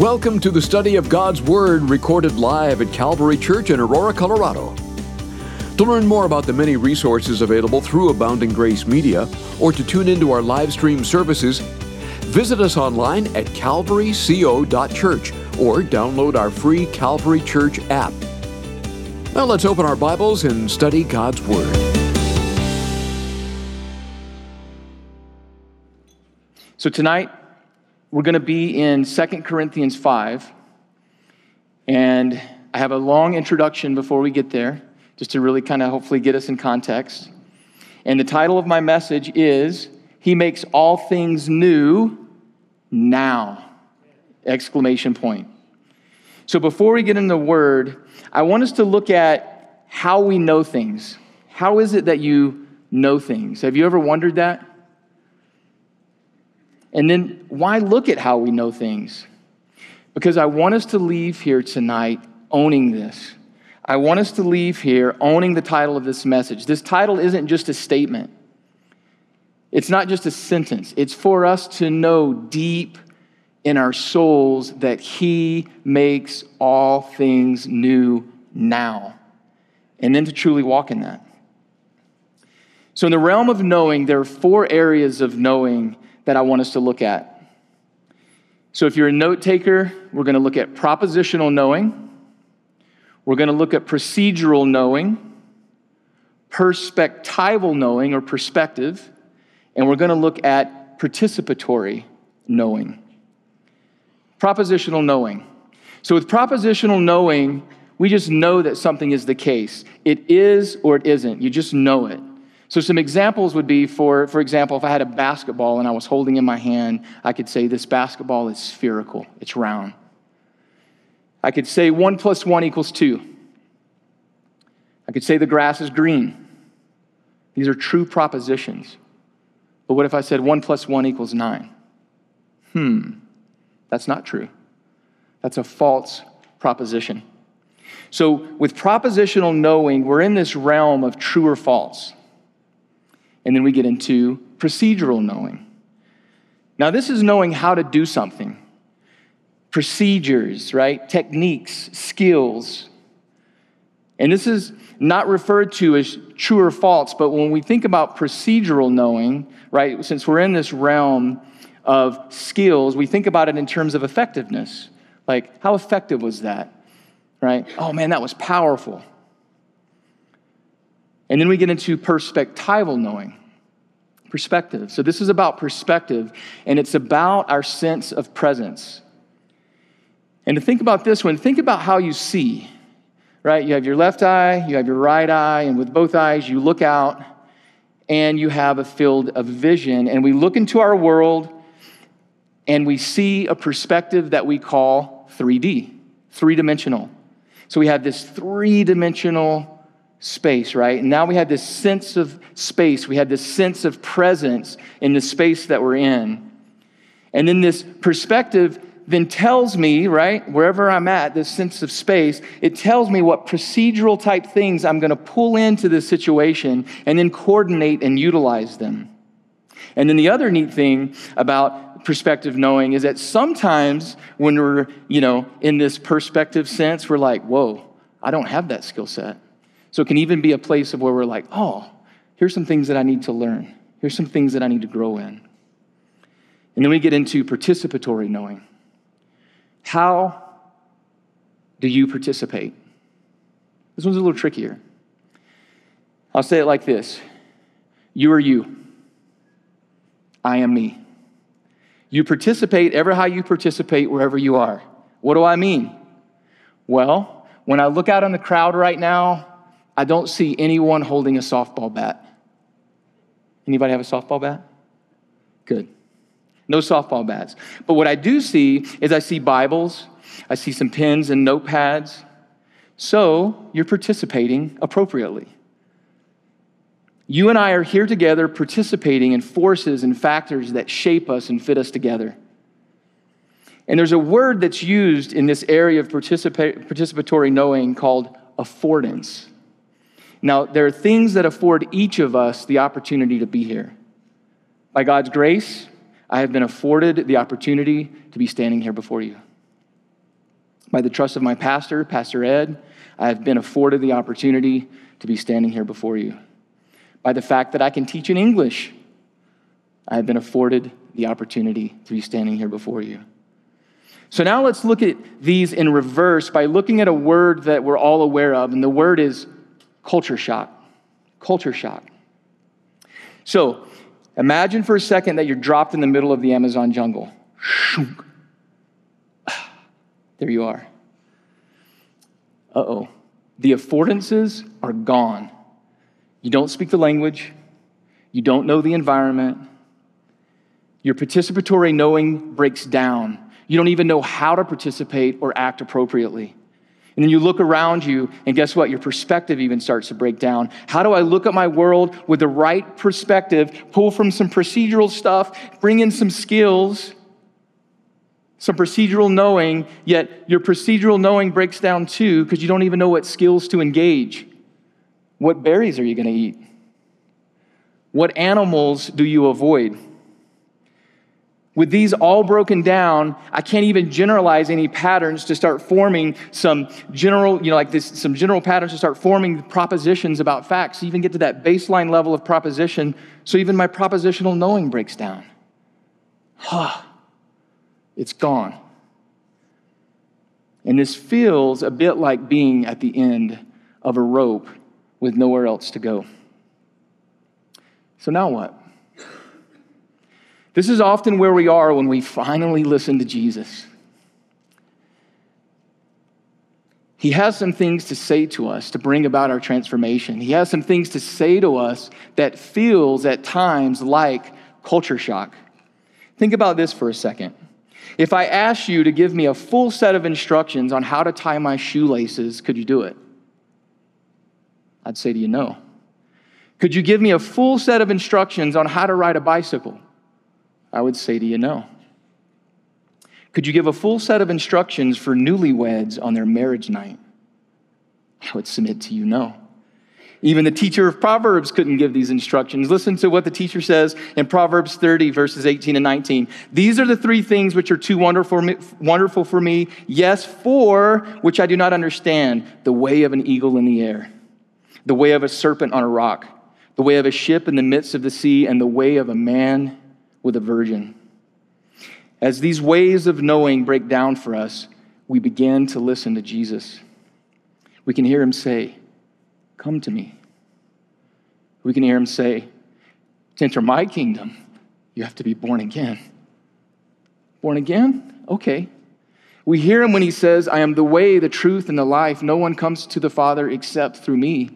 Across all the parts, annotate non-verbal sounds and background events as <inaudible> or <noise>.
Welcome to the study of God's Word recorded live at Calvary Church in Aurora, Colorado. To learn more about the many resources available through Abounding Grace Media or to tune into our live stream services, visit us online at calvaryco.church or download our free Calvary Church app. Now let's open our Bibles and study God's Word. So tonight, we're going to be in 2 Corinthians 5. And I have a long introduction before we get there, just to really kind of hopefully get us in context. And the title of my message is He Makes All Things New Now! Exclamation point. So before we get into the word, I want us to look at how we know things. How is it that you know things? Have you ever wondered that? And then why look at how we know things? Because I want us to leave here tonight owning this. I want us to leave here owning the title of this message. This title isn't just a statement, it's not just a sentence. It's for us to know deep in our souls that He makes all things new now, and then to truly walk in that. So, in the realm of knowing, there are four areas of knowing that I want us to look at. So, if you're a note taker, we're going to look at propositional knowing, we're going to look at procedural knowing, perspectival knowing or perspective, and we're going to look at participatory knowing. Propositional knowing. So, with propositional knowing, we just know that something is the case. It is or it isn't. You just know it. So, some examples would be for, for example, if I had a basketball and I was holding in my hand, I could say this basketball is spherical, it's round. I could say one plus one equals two. I could say the grass is green. These are true propositions. But what if I said one plus one equals nine? Hmm, that's not true. That's a false proposition. So, with propositional knowing, we're in this realm of true or false. And then we get into procedural knowing. Now, this is knowing how to do something procedures, right? Techniques, skills. And this is not referred to as true or false, but when we think about procedural knowing, right, since we're in this realm of skills, we think about it in terms of effectiveness. Like, how effective was that? Right? Oh man, that was powerful. And then we get into perspectival knowing. Perspective. So, this is about perspective, and it's about our sense of presence. And to think about this one, think about how you see, right? You have your left eye, you have your right eye, and with both eyes, you look out and you have a field of vision. And we look into our world and we see a perspective that we call 3D, three dimensional. So we have this three dimensional space, right? And now we have this sense of space. We have this sense of presence in the space that we're in. And then this perspective then tells me, right, wherever I'm at, this sense of space, it tells me what procedural type things I'm going to pull into this situation and then coordinate and utilize them. And then the other neat thing about perspective knowing is that sometimes when we're, you know, in this perspective sense, we're like, whoa, I don't have that skill set. So it can even be a place of where we're like, oh, here's some things that I need to learn. Here's some things that I need to grow in. And then we get into participatory knowing. How do you participate? This one's a little trickier. I'll say it like this You are you, I am me. You participate ever how you participate wherever you are. What do I mean? Well, when I look out on the crowd right now, I don't see anyone holding a softball bat. Anybody have a softball bat? Good. No softball bats. But what I do see is I see Bibles, I see some pens and notepads. So you're participating appropriately. You and I are here together participating in forces and factors that shape us and fit us together. And there's a word that's used in this area of participa- participatory knowing called affordance. Now, there are things that afford each of us the opportunity to be here. By God's grace, I have been afforded the opportunity to be standing here before you. By the trust of my pastor, Pastor Ed, I have been afforded the opportunity to be standing here before you. By the fact that I can teach in English, I have been afforded the opportunity to be standing here before you. So now let's look at these in reverse by looking at a word that we're all aware of, and the word is culture shock. Culture shock. So imagine for a second that you're dropped in the middle of the Amazon jungle. <sighs> There you are. Uh oh. The affordances are gone. You don't speak the language, you don't know the environment. Your participatory knowing breaks down. You don't even know how to participate or act appropriately. And then you look around you, and guess what? Your perspective even starts to break down. How do I look at my world with the right perspective, pull from some procedural stuff, bring in some skills, some procedural knowing, yet your procedural knowing breaks down too because you don't even know what skills to engage? What berries are you going to eat? What animals do you avoid? With these all broken down, I can't even generalize any patterns to start forming some general, you know, like this, some general patterns to start forming propositions about facts, even get to that baseline level of proposition, so even my propositional knowing breaks down. Huh. It's gone. And this feels a bit like being at the end of a rope with nowhere else to go. So now what? This is often where we are when we finally listen to Jesus. He has some things to say to us to bring about our transformation. He has some things to say to us that feels at times like culture shock. Think about this for a second. If I asked you to give me a full set of instructions on how to tie my shoelaces, could you do it? I'd say to you, no. Could you give me a full set of instructions on how to ride a bicycle? I would say to you, no. Could you give a full set of instructions for newlyweds on their marriage night? I would submit to you, no. Even the teacher of Proverbs couldn't give these instructions. Listen to what the teacher says in Proverbs 30, verses 18 and 19. These are the three things which are too wonderful, wonderful for me. Yes, four which I do not understand the way of an eagle in the air, the way of a serpent on a rock, the way of a ship in the midst of the sea, and the way of a man with a virgin. As these ways of knowing break down for us, we begin to listen to Jesus. We can hear him say, Come to me. We can hear him say, To enter my kingdom, you have to be born again. Born again? Okay. We hear him when he says, I am the way, the truth, and the life. No one comes to the Father except through me.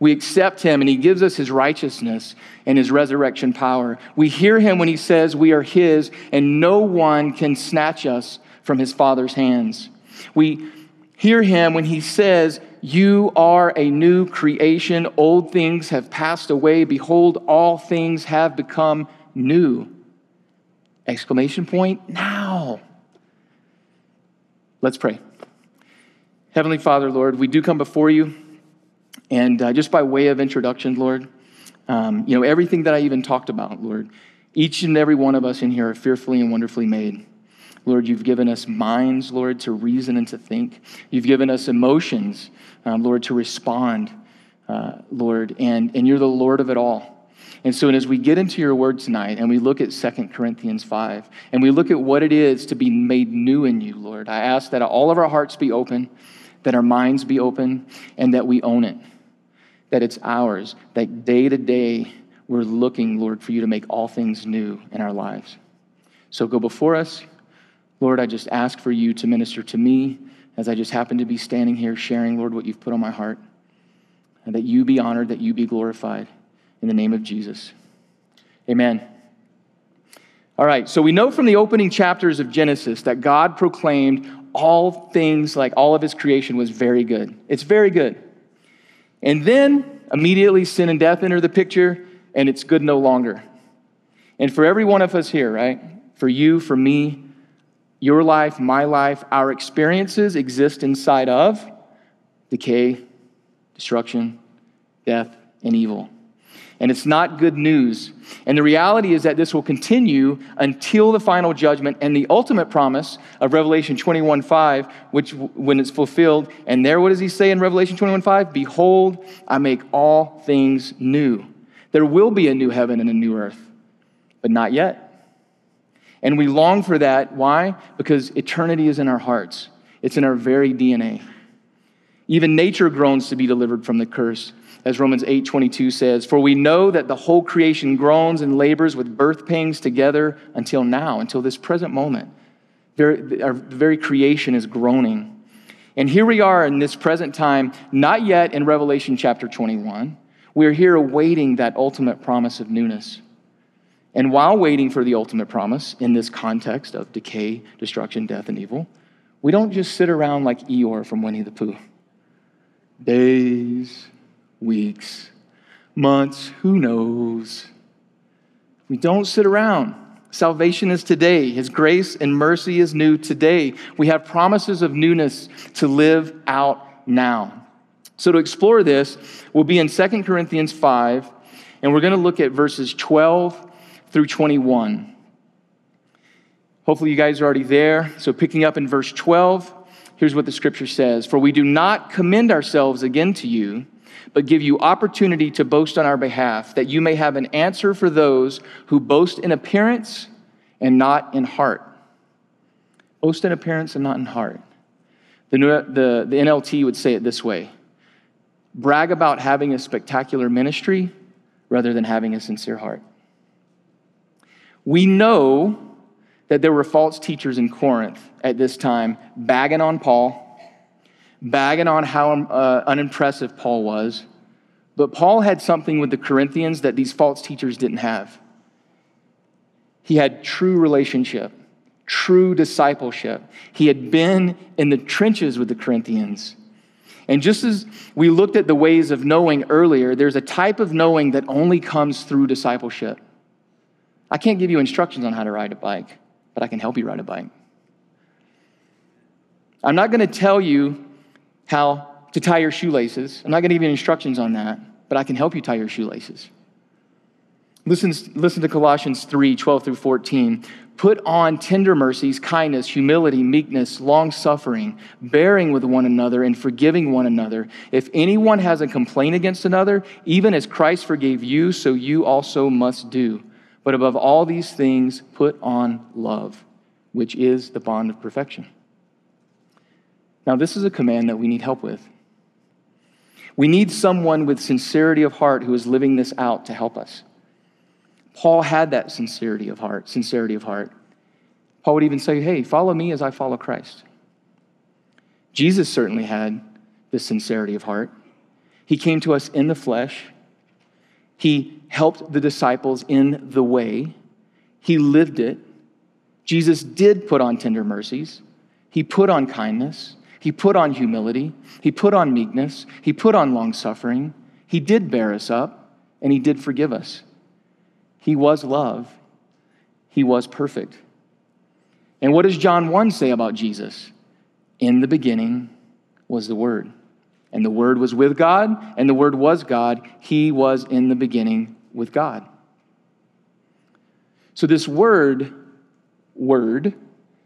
We accept him and he gives us his righteousness and his resurrection power. We hear him when he says we are his and no one can snatch us from his Father's hands. We hear him when he says, You are a new creation. Old things have passed away. Behold, all things have become new. Exclamation point, now. Let's pray. Heavenly Father, Lord, we do come before you. And uh, just by way of introduction, Lord, um, you know, everything that I even talked about, Lord, each and every one of us in here are fearfully and wonderfully made. Lord, you've given us minds, Lord, to reason and to think. You've given us emotions, um, Lord, to respond, uh, Lord, and, and you're the Lord of it all. And so, and as we get into your word tonight and we look at 2 Corinthians 5 and we look at what it is to be made new in you, Lord, I ask that all of our hearts be open, that our minds be open, and that we own it that it's ours, that day to day we're looking, Lord, for you to make all things new in our lives. So go before us. Lord, I just ask for you to minister to me as I just happen to be standing here sharing, Lord, what you've put on my heart. And that you be honored, that you be glorified. In the name of Jesus. Amen. All right, so we know from the opening chapters of Genesis that God proclaimed all things, like all of his creation, was very good. It's very good. And then immediately sin and death enter the picture, and it's good no longer. And for every one of us here, right? For you, for me, your life, my life, our experiences exist inside of decay, destruction, death, and evil. And it's not good news. And the reality is that this will continue until the final judgment and the ultimate promise of Revelation 21 5, which when it's fulfilled, and there, what does he say in Revelation 21 5? Behold, I make all things new. There will be a new heaven and a new earth, but not yet. And we long for that. Why? Because eternity is in our hearts, it's in our very DNA. Even nature groans to be delivered from the curse as Romans 8:22 says, "For we know that the whole creation groans and labors with birth pangs together until now, until this present moment. Our very creation is groaning." And here we are in this present time, not yet in Revelation chapter 21. We're here awaiting that ultimate promise of newness. And while waiting for the ultimate promise in this context of decay, destruction, death, and evil, we don't just sit around like Eeyore from Winnie the Pooh. Days, weeks, months, who knows? We don't sit around. Salvation is today. His grace and mercy is new today. We have promises of newness to live out now. So, to explore this, we'll be in 2 Corinthians 5, and we're going to look at verses 12 through 21. Hopefully, you guys are already there. So, picking up in verse 12, here's what the scripture says For we do not commend ourselves again to you but give you opportunity to boast on our behalf, that you may have an answer for those who boast in appearance and not in heart. Boast in appearance and not in heart. The, the, the NLT would say it this way brag about having a spectacular ministry rather than having a sincere heart. We know that there were false teachers in Corinth at this time bagging on Paul bagging on how uh, unimpressive Paul was. But Paul had something with the Corinthians that these false teachers didn't have. He had true relationship, true discipleship. He had been in the trenches with the Corinthians. And just as we looked at the ways of knowing earlier, there's a type of knowing that only comes through discipleship. I can't give you instructions on how to ride a bike, but I can help you ride a bike. I'm not going to tell you how to tie your shoelaces. I'm not going to give you instructions on that, but I can help you tie your shoelaces. Listen, listen to Colossians 3 12 through 14. Put on tender mercies, kindness, humility, meekness, long suffering, bearing with one another, and forgiving one another. If anyone has a complaint against another, even as Christ forgave you, so you also must do. But above all these things, put on love, which is the bond of perfection. Now, this is a command that we need help with. We need someone with sincerity of heart who is living this out to help us. Paul had that sincerity of heart, sincerity of heart. Paul would even say, Hey, follow me as I follow Christ. Jesus certainly had this sincerity of heart. He came to us in the flesh. He helped the disciples in the way. He lived it. Jesus did put on tender mercies. He put on kindness. He put on humility, he put on meekness, he put on long suffering. He did bear us up, and he did forgive us. He was love, he was perfect. And what does John 1 say about Jesus? In the beginning was the Word. And the Word was with God, and the Word was God. He was in the beginning with God. So, this word, word,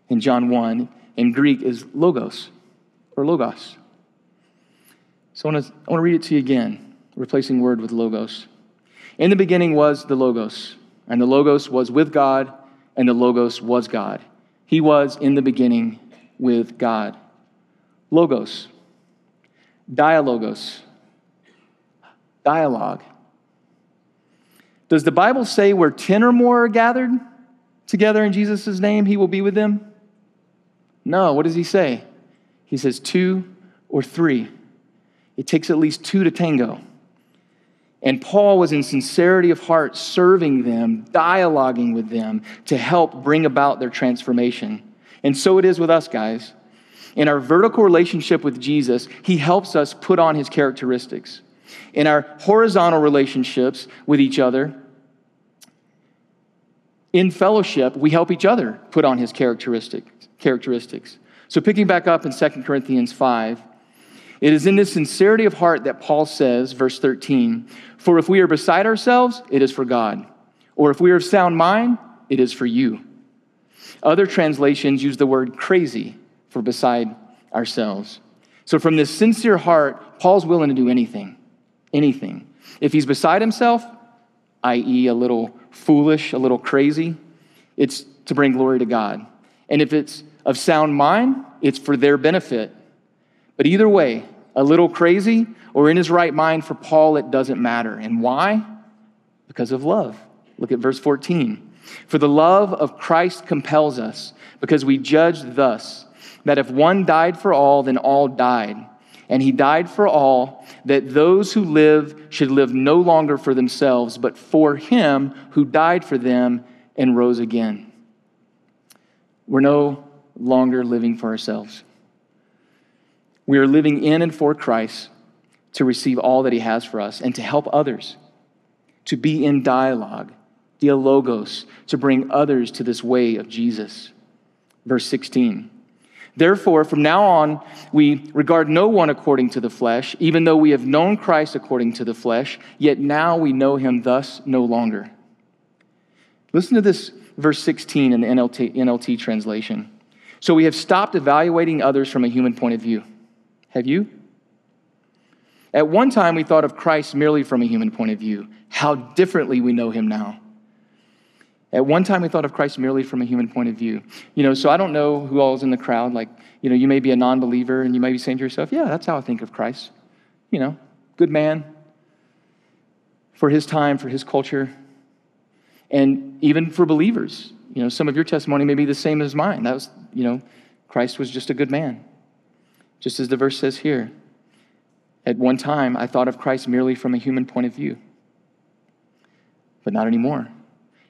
in John 1, in Greek is logos or logos. So I want, to, read it to you again, replacing word with logos. In the beginning was the logos, and the logos was with God, and the logos was God. He was in the beginning with God. Logos, dialogos, dialogue. Does the Bible say where 10 or more are gathered together in Jesus' name, he will be with them? No. What does he say? He says two or three. It takes at least two to tango. And Paul was in sincerity of heart serving them, dialoguing with them to help bring about their transformation. And so it is with us, guys. In our vertical relationship with Jesus, he helps us put on his characteristics. In our horizontal relationships with each other, in fellowship, we help each other put on his characteristic, characteristics. So, picking back up in 2 Corinthians 5, It is in this sincerity of heart that Paul says, verse 13, For if we are beside ourselves, it is for God. Or if we are of sound mind, it is for you. Other translations use the word crazy for beside ourselves. So, from this sincere heart, Paul's willing to do anything. Anything. If he's beside himself, i.e., a little foolish, a little crazy, it's to bring glory to God. And if it's of sound mind, it's for their benefit. But either way, a little crazy or in his right mind, for Paul, it doesn't matter. And why? Because of love. Look at verse 14. For the love of Christ compels us, because we judge thus that if one died for all, then all died. And he died for all, that those who live should live no longer for themselves, but for him who died for them and rose again. We're no longer living for ourselves. We are living in and for Christ to receive all that he has for us and to help others, to be in dialogue, dialogos, to bring others to this way of Jesus. Verse 16. Therefore, from now on, we regard no one according to the flesh, even though we have known Christ according to the flesh, yet now we know him thus no longer. Listen to this verse 16 in the NLT, NLT translation. So we have stopped evaluating others from a human point of view. Have you? At one time, we thought of Christ merely from a human point of view. How differently we know him now. At one time, we thought of Christ merely from a human point of view. You know, so I don't know who all is in the crowd. Like, you know, you may be a non believer and you may be saying to yourself, yeah, that's how I think of Christ. You know, good man for his time, for his culture, and even for believers. You know, some of your testimony may be the same as mine. That was, you know, Christ was just a good man, just as the verse says here. At one time, I thought of Christ merely from a human point of view, but not anymore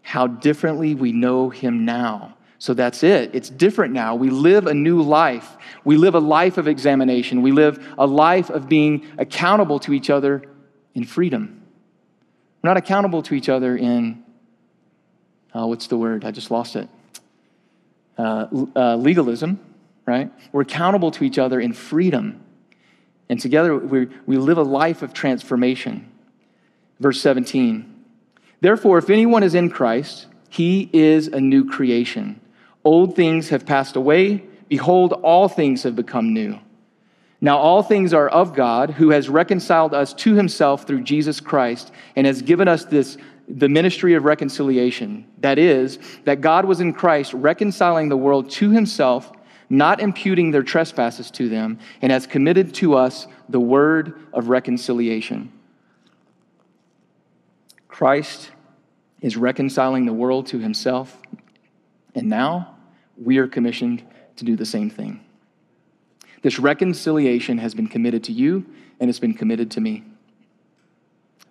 how differently we know him now. So that's it. It's different now. We live a new life. We live a life of examination. We live a life of being accountable to each other in freedom. We're not accountable to each other in, oh, what's the word? I just lost it. Uh, uh, legalism, right? We're accountable to each other in freedom. And together we, we live a life of transformation. Verse 17 Therefore, if anyone is in Christ, he is a new creation. Old things have passed away. Behold, all things have become new. Now, all things are of God, who has reconciled us to himself through Jesus Christ and has given us this the ministry of reconciliation. That is, that God was in Christ reconciling the world to himself, not imputing their trespasses to them, and has committed to us the word of reconciliation. Christ is reconciling the world to himself, and now we are commissioned to do the same thing. This reconciliation has been committed to you, and it's been committed to me.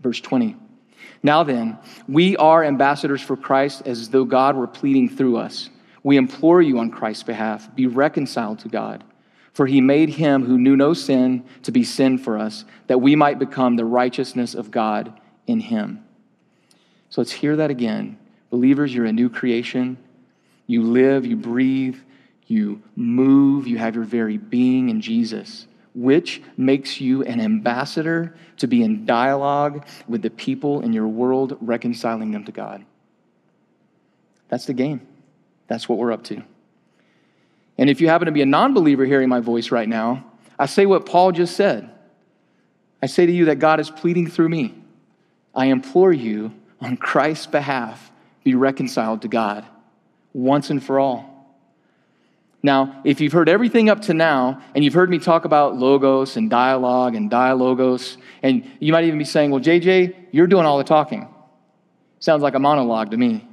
Verse 20. Now then, we are ambassadors for Christ as though God were pleading through us. We implore you on Christ's behalf, be reconciled to God. For he made him who knew no sin to be sin for us, that we might become the righteousness of God in him. So let's hear that again. Believers, you're a new creation. You live, you breathe, you move, you have your very being in Jesus, which makes you an ambassador to be in dialogue with the people in your world, reconciling them to God. That's the game. That's what we're up to. And if you happen to be a non believer hearing my voice right now, I say what Paul just said. I say to you that God is pleading through me. I implore you on Christ's behalf, be reconciled to God once and for all. Now, if you've heard everything up to now, and you've heard me talk about logos and dialogue and dialogos, and you might even be saying, well, JJ, you're doing all the talking. Sounds like a monologue to me.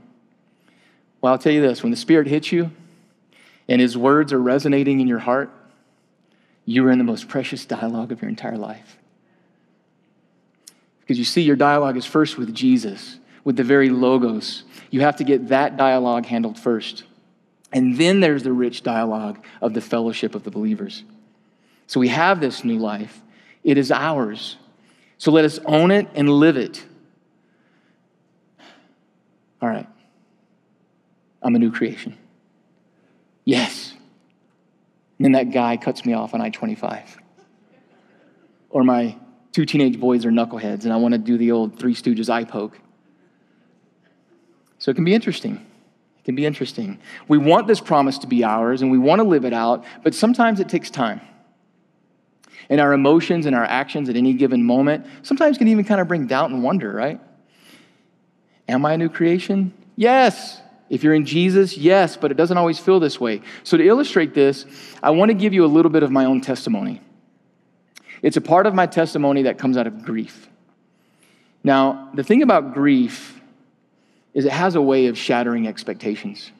Well, I'll tell you this when the Spirit hits you and His words are resonating in your heart, you are in the most precious dialogue of your entire life. Because you see, your dialogue is first with Jesus, with the very logos. You have to get that dialogue handled first. And then there's the rich dialogue of the fellowship of the believers. So we have this new life, it is ours. So let us own it and live it. All right. I'm a new creation. Yes. And then that guy cuts me off on I 25. or my two teenage boys are knuckleheads and I want to do the old Three Stooges eye poke. So it can be interesting. Can be interesting. We want this promise to be ours and we want to live it out, but sometimes it takes time. And our emotions and our actions at any given moment sometimes can even kind of bring doubt and wonder, right? Am I a new creation? Yes. If you're in Jesus, yes, but it doesn't always feel this way. So, to illustrate this, I want to give you a little bit of my own testimony. It's a part of my testimony that comes out of grief. Now, the thing about grief is it has a way of shattering expectations.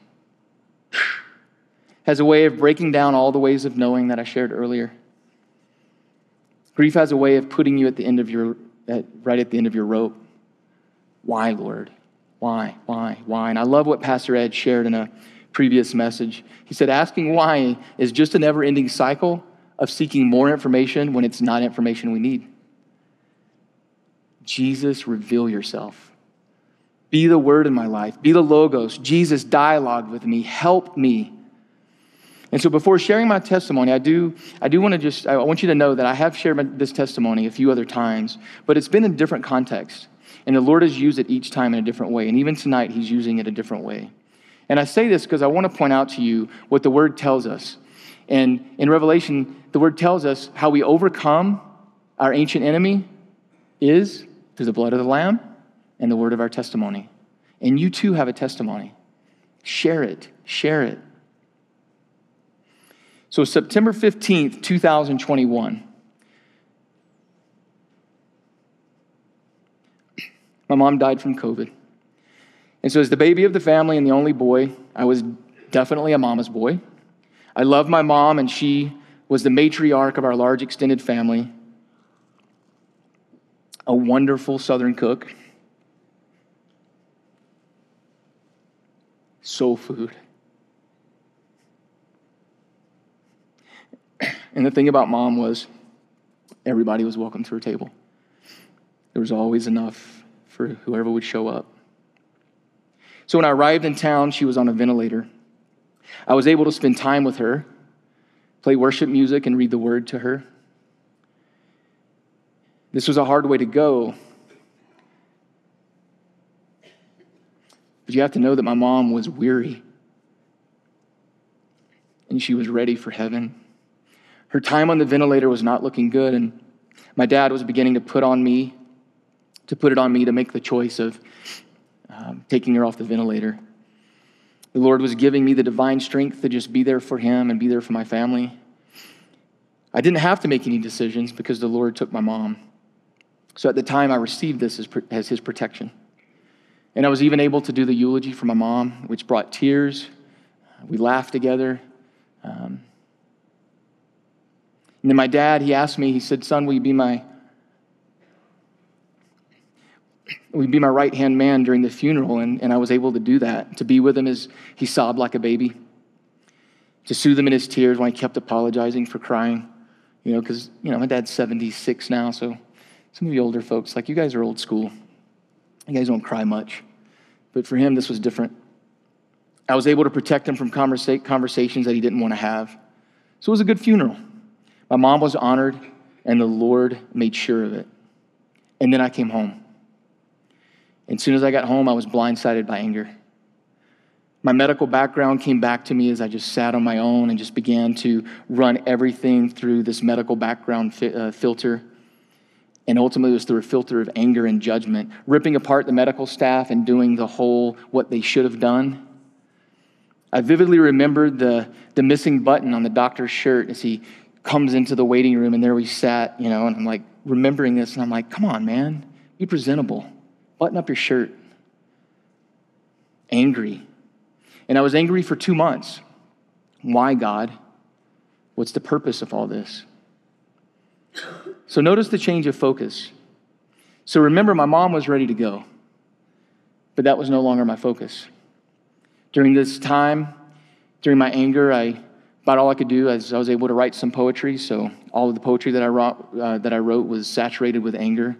<sighs> has a way of breaking down all the ways of knowing that I shared earlier. Grief has a way of putting you at the end of your at, right at the end of your rope. Why, Lord? Why? Why? Why? And I love what Pastor Ed shared in a previous message. He said asking why is just a never-ending cycle of seeking more information when it's not information we need. Jesus, reveal yourself. Be the word in my life. Be the logos. Jesus, dialogue with me. Help me. And so before sharing my testimony, I do, I do want to just, I want you to know that I have shared this testimony a few other times, but it's been in different contexts. And the Lord has used it each time in a different way. And even tonight, He's using it a different way. And I say this because I want to point out to you what the Word tells us. And in Revelation, the word tells us how we overcome our ancient enemy is through the blood of the Lamb and the word of our testimony. And you too have a testimony. Share it, share it. So, September 15th, 2021. My mom died from COVID. And so, as the baby of the family and the only boy, I was definitely a mama's boy. I love my mom, and she was the matriarch of our large extended family, a wonderful Southern cook, soul food. And the thing about mom was everybody was welcome to her table. There was always enough for whoever would show up. So when I arrived in town, she was on a ventilator. I was able to spend time with her play worship music and read the word to her. This was a hard way to go. But you have to know that my mom was weary and she was ready for heaven. Her time on the ventilator was not looking good, and my dad was beginning to put on me, to put it on me to make the choice of um, taking her off the ventilator. The Lord was giving me the divine strength to just be there for Him and be there for my family. I didn't have to make any decisions because the Lord took my mom. So at the time, I received this as, as His protection. And I was even able to do the eulogy for my mom, which brought tears. We laughed together. Um, and then my dad, he asked me, he said, Son, will you be my will you be my right hand man during the funeral? And, and I was able to do that. To be with him as he sobbed like a baby. To soothe him in his tears when he kept apologizing for crying. You know, because, you know, my dad's 76 now, so some of you older folks, like, you guys are old school. You guys don't cry much. But for him, this was different. I was able to protect him from conversa- conversations that he didn't want to have. So it was a good funeral. My mom was honored, and the Lord made sure of it. And then I came home. And as soon as I got home, I was blindsided by anger. My medical background came back to me as I just sat on my own and just began to run everything through this medical background fi- uh, filter. And ultimately, it was through a filter of anger and judgment, ripping apart the medical staff and doing the whole what they should have done. I vividly remembered the, the missing button on the doctor's shirt as he comes into the waiting room, and there we sat, you know, and I'm like remembering this, and I'm like, come on, man, be presentable, button up your shirt. Angry, and I was angry for two months. Why, God? What's the purpose of all this? So notice the change of focus. So remember, my mom was ready to go, but that was no longer my focus. During this time, during my anger, I about all I could do as I was able to write some poetry. So all of the poetry that I wrote, uh, that I wrote was saturated with anger.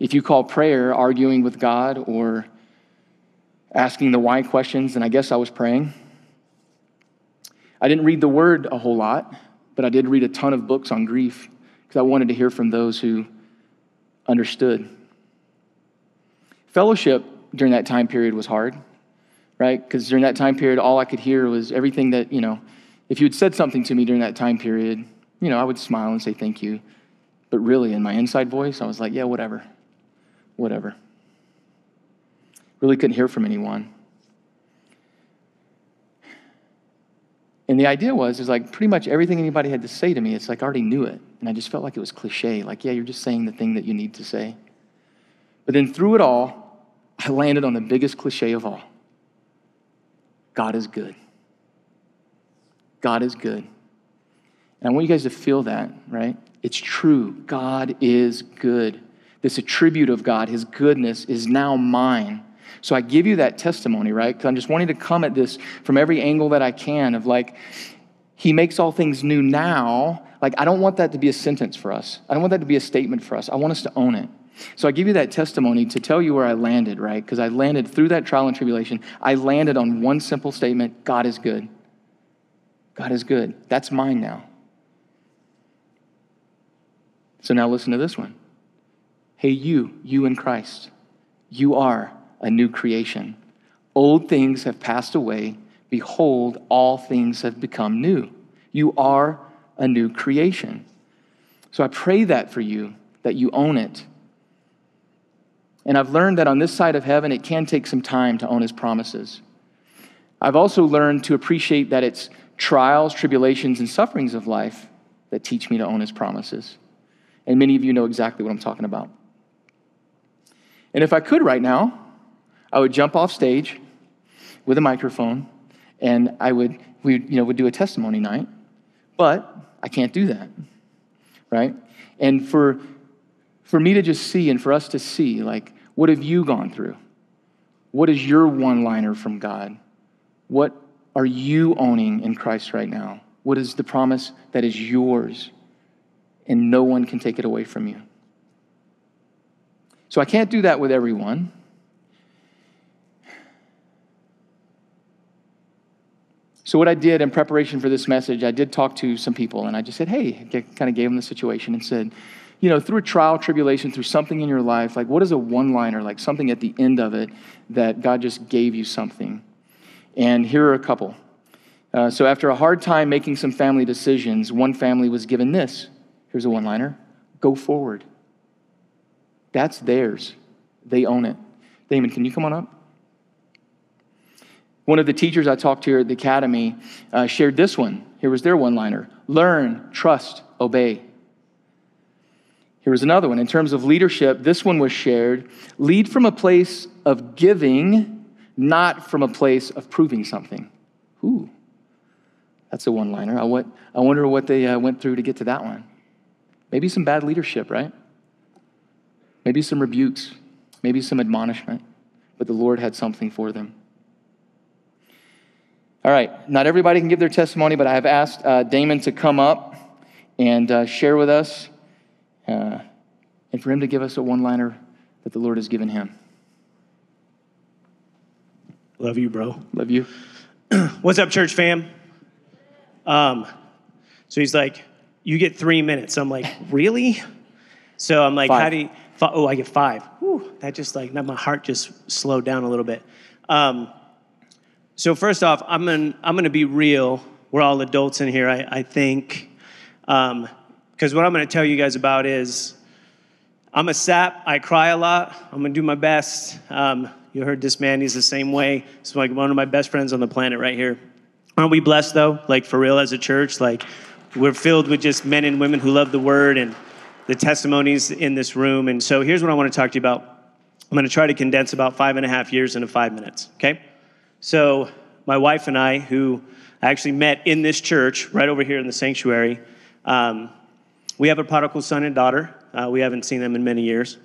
If you call prayer arguing with God or asking the why questions, and I guess I was praying. I didn't read the word a whole lot, but I did read a ton of books on grief because I wanted to hear from those who understood. Fellowship during that time period was hard, right? Because during that time period, all I could hear was everything that, you know, if you had said something to me during that time period, you know, I would smile and say thank you. But really, in my inside voice, I was like, yeah, whatever, whatever. Really couldn't hear from anyone. And the idea was, is like pretty much everything anybody had to say to me, it's like I already knew it. And I just felt like it was cliche. Like, yeah, you're just saying the thing that you need to say. But then through it all, I landed on the biggest cliche of all God is good. God is good. And I want you guys to feel that, right? It's true. God is good. This attribute of God, his goodness, is now mine. So I give you that testimony, right? Because I'm just wanting to come at this from every angle that I can of like, he makes all things new now. Like, I don't want that to be a sentence for us. I don't want that to be a statement for us. I want us to own it. So I give you that testimony to tell you where I landed, right? Because I landed through that trial and tribulation. I landed on one simple statement God is good. God is good. That's mine now. So now listen to this one. Hey, you, you in Christ, you are a new creation. Old things have passed away. Behold, all things have become new. You are a new creation. So I pray that for you, that you own it. And I've learned that on this side of heaven, it can take some time to own his promises. I've also learned to appreciate that it's trials, tribulations, and sufferings of life that teach me to own his promises. And many of you know exactly what I'm talking about. And if I could right now, I would jump off stage with a microphone and I would, we you know, would do a testimony night, but I can't do that, right? And for, for me to just see and for us to see, like, what have you gone through? What is your one liner from God? What are you owning in Christ right now? What is the promise that is yours and no one can take it away from you? So I can't do that with everyone. So, what I did in preparation for this message, I did talk to some people and I just said, hey, kind of gave them the situation and said, you know, through a trial, tribulation, through something in your life, like what is a one liner, like something at the end of it that God just gave you something? And here are a couple. Uh, so, after a hard time making some family decisions, one family was given this. Here's a one liner go forward. That's theirs, they own it. Damon, can you come on up? One of the teachers I talked to at the academy uh, shared this one. Here was their one liner learn, trust, obey. Here was another one. In terms of leadership, this one was shared lead from a place of giving, not from a place of proving something. Ooh, that's a one liner. I, I wonder what they uh, went through to get to that one. Maybe some bad leadership, right? Maybe some rebukes, maybe some admonishment, but the Lord had something for them. All right, not everybody can give their testimony, but I have asked uh, Damon to come up and uh, share with us uh, and for him to give us a one liner that the Lord has given him. Love you, bro. Love you. <clears throat> What's up, church fam? Um, so he's like, You get three minutes. I'm like, Really? So I'm like, Five. How do you? Oh, I get five. Whew, that just like, my heart just slowed down a little bit. Um, so first off, I'm gonna, I'm gonna be real. We're all adults in here, I, I think. Because um, what I'm gonna tell you guys about is I'm a sap. I cry a lot. I'm gonna do my best. Um, you heard this man, he's the same way. He's like one of my best friends on the planet right here. Aren't we blessed though? Like for real as a church? Like we're filled with just men and women who love the word and the testimonies in this room. And so here's what I wanna talk to you about. I'm gonna try to condense about five and a half years into five minutes, okay? So, my wife and I, who actually met in this church right over here in the sanctuary, um, we have a prodigal son and daughter. Uh, we haven't seen them in many years.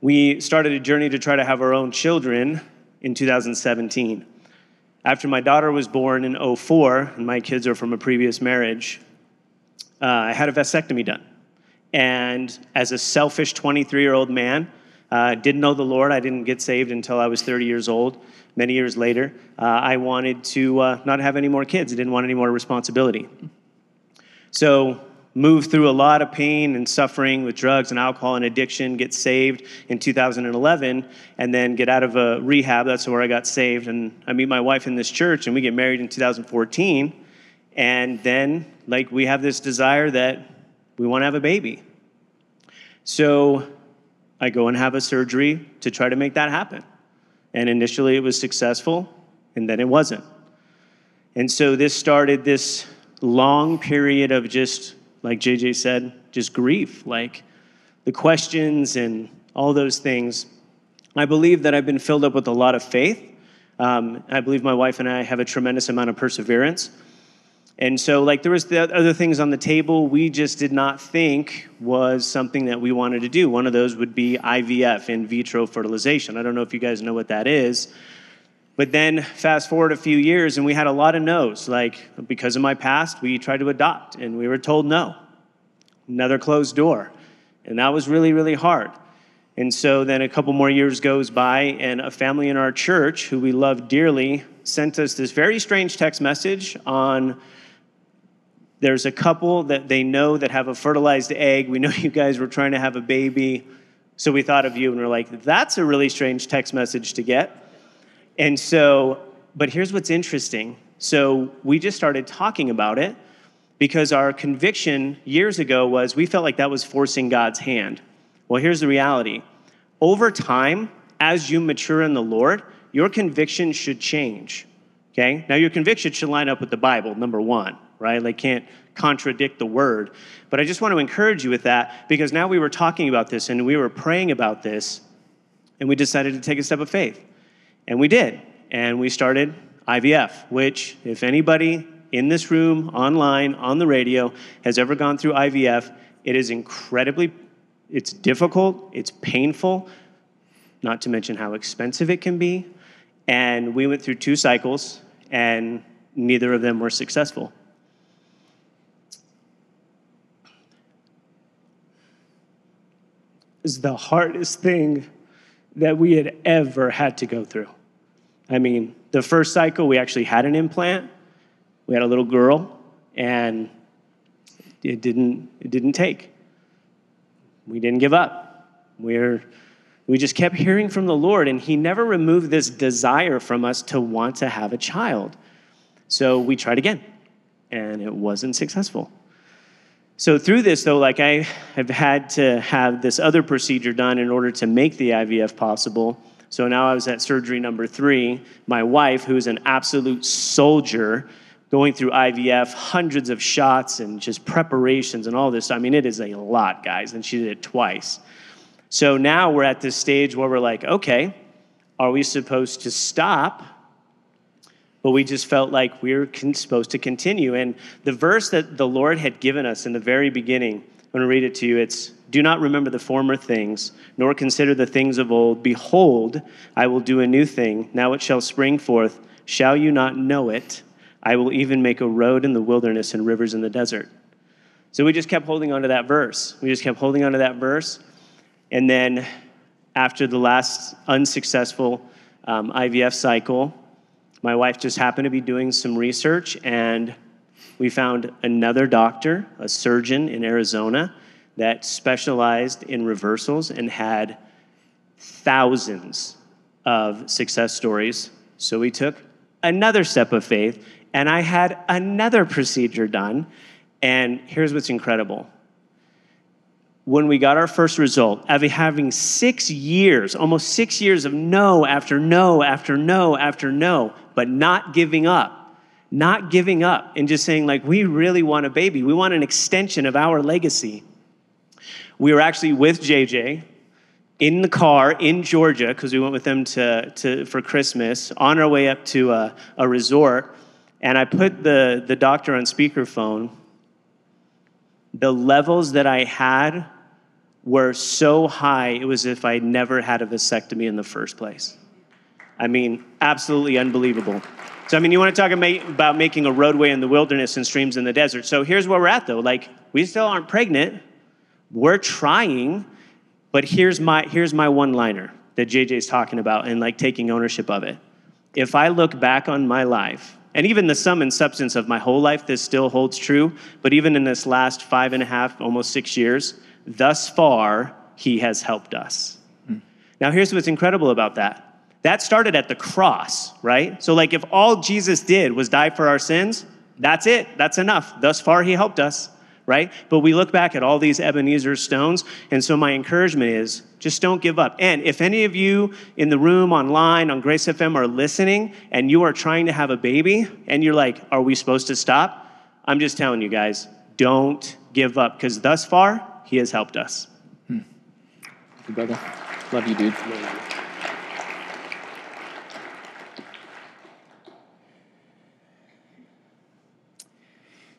We started a journey to try to have our own children in 2017. After my daughter was born in 04, and my kids are from a previous marriage, uh, I had a vasectomy done. And as a selfish 23 year old man, uh, didn't know the Lord. I didn't get saved until I was 30 years old many years later, uh, I wanted to uh, not have any more kids. I didn't want any more responsibility. So move through a lot of pain and suffering with drugs and alcohol and addiction, get saved in 2011, and then get out of a rehab. That's where I got saved. And I meet my wife in this church, and we get married in 2014. And then, like, we have this desire that we want to have a baby. So I go and have a surgery to try to make that happen. And initially it was successful, and then it wasn't. And so this started this long period of just, like JJ said, just grief, like the questions and all those things. I believe that I've been filled up with a lot of faith. Um, I believe my wife and I have a tremendous amount of perseverance. And so, like, there was the other things on the table we just did not think was something that we wanted to do. One of those would be IVF, in vitro fertilization. I don't know if you guys know what that is. But then, fast forward a few years, and we had a lot of no's. Like, because of my past, we tried to adopt, and we were told no. Another closed door. And that was really, really hard. And so then a couple more years goes by, and a family in our church who we love dearly sent us this very strange text message on there's a couple that they know that have a fertilized egg. We know <laughs> you guys were trying to have a baby. So we thought of you and we're like, that's a really strange text message to get. And so, but here's what's interesting. So we just started talking about it because our conviction years ago was we felt like that was forcing God's hand. Well, here's the reality over time, as you mature in the Lord, your conviction should change. Okay? Now, your conviction should line up with the Bible, number one right? They can't contradict the word. But I just want to encourage you with that because now we were talking about this and we were praying about this and we decided to take a step of faith. And we did. And we started IVF, which, if anybody in this room, online, on the radio, has ever gone through IVF, it is incredibly, it's difficult, it's painful, not to mention how expensive it can be. And we went through two cycles, and neither of them were successful. Is the hardest thing that we had ever had to go through. I mean, the first cycle, we actually had an implant. We had a little girl, and it didn't, it didn't take. We didn't give up. We're, we just kept hearing from the Lord, and He never removed this desire from us to want to have a child. So we tried again, and it wasn't successful. So through this, though, like I have had to have this other procedure done in order to make the IVF possible. So now I was at surgery number three. My wife, who's an absolute soldier, going through IVF, hundreds of shots and just preparations and all this. I mean, it is a lot, guys, and she did it twice. So now we're at this stage where we're like, okay, are we supposed to stop but we just felt like we were supposed to continue. And the verse that the Lord had given us in the very beginning, I'm going to read it to you. It's, Do not remember the former things, nor consider the things of old. Behold, I will do a new thing. Now it shall spring forth. Shall you not know it? I will even make a road in the wilderness and rivers in the desert. So we just kept holding on to that verse. We just kept holding on to that verse. And then after the last unsuccessful um, IVF cycle, my wife just happened to be doing some research, and we found another doctor, a surgeon in Arizona, that specialized in reversals and had thousands of success stories. So we took another step of faith, and I had another procedure done. And here's what's incredible when we got our first result, after having six years, almost six years of no after no after no after no, but not giving up, not giving up, and just saying, like, we really want a baby. We want an extension of our legacy. We were actually with JJ in the car in Georgia, because we went with them to, to, for Christmas, on our way up to a, a resort, and I put the, the doctor on speakerphone. The levels that I had were so high, it was as if I never had a vasectomy in the first place. I mean, absolutely unbelievable. So, I mean, you want to talk about making a roadway in the wilderness and streams in the desert. So, here's where we're at, though. Like, we still aren't pregnant. We're trying, but here's my, here's my one liner that JJ's talking about and like taking ownership of it. If I look back on my life, And even the sum and substance of my whole life, this still holds true. But even in this last five and a half, almost six years, thus far, he has helped us. Hmm. Now, here's what's incredible about that. That started at the cross, right? So, like, if all Jesus did was die for our sins, that's it. That's enough. Thus far, he helped us right? But we look back at all these Ebenezer stones, and so my encouragement is just don't give up. And if any of you in the room, online, on Grace FM are listening, and you are trying to have a baby, and you're like, are we supposed to stop? I'm just telling you guys, don't give up, because thus far, He has helped us. Hmm. You, brother. Love you, dude. Love you.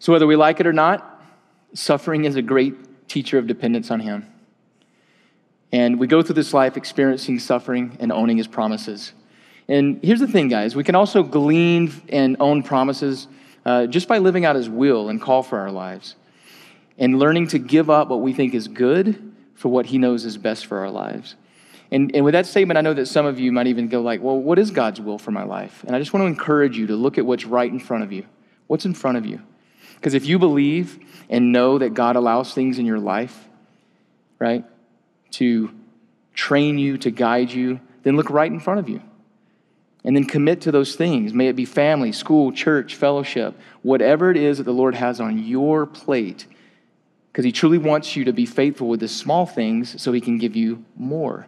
So, whether we like it or not, Suffering is a great teacher of dependence on Him. And we go through this life experiencing suffering and owning His promises. And here's the thing, guys we can also glean and own promises uh, just by living out His will and call for our lives and learning to give up what we think is good for what He knows is best for our lives. And, and with that statement, I know that some of you might even go like, well, what is God's will for my life? And I just want to encourage you to look at what's right in front of you. What's in front of you? Because if you believe and know that God allows things in your life, right, to train you, to guide you, then look right in front of you. And then commit to those things. May it be family, school, church, fellowship, whatever it is that the Lord has on your plate, because He truly wants you to be faithful with the small things so He can give you more.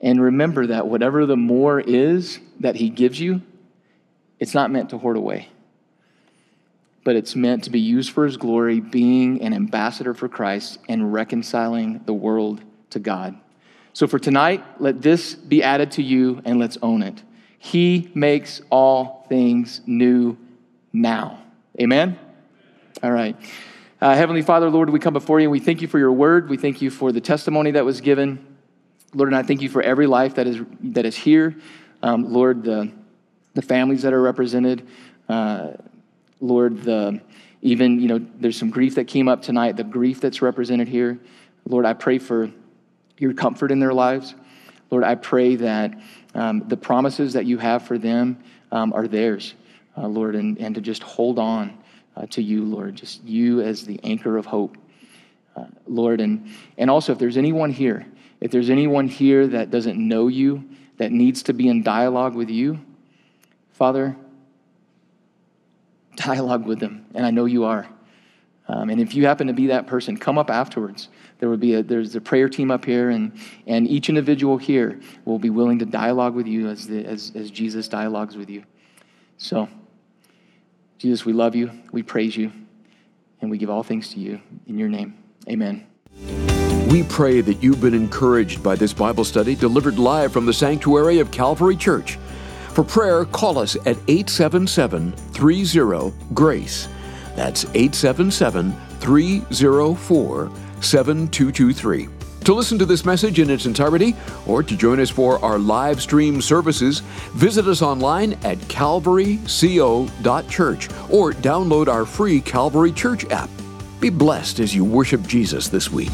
And remember that whatever the more is that He gives you, it's not meant to hoard away but it's meant to be used for his glory, being an ambassador for Christ and reconciling the world to God. So for tonight, let this be added to you and let's own it. He makes all things new now. Amen? All right. Uh, Heavenly Father, Lord, we come before you and we thank you for your word. We thank you for the testimony that was given. Lord, and I thank you for every life that is, that is here. Um, Lord, the, the families that are represented. Uh, Lord, the even, you know, there's some grief that came up tonight, the grief that's represented here. Lord, I pray for your comfort in their lives. Lord, I pray that um, the promises that you have for them um, are theirs, uh, Lord, and, and to just hold on uh, to you, Lord, just you as the anchor of hope, uh, Lord. And, and also, if there's anyone here, if there's anyone here that doesn't know you, that needs to be in dialogue with you, Father, dialogue with them, and I know you are. Um, and if you happen to be that person, come up afterwards. There will be a, there's a prayer team up here, and, and each individual here will be willing to dialogue with you as, the, as, as Jesus dialogues with you. So, Jesus, we love you, we praise you, and we give all things to you. In your name, amen. We pray that you've been encouraged by this Bible study delivered live from the sanctuary of Calvary Church. For prayer, call us at 877 30 GRACE. That's 877 304 7223. To listen to this message in its entirety or to join us for our live stream services, visit us online at calvaryco.church or download our free Calvary Church app. Be blessed as you worship Jesus this week.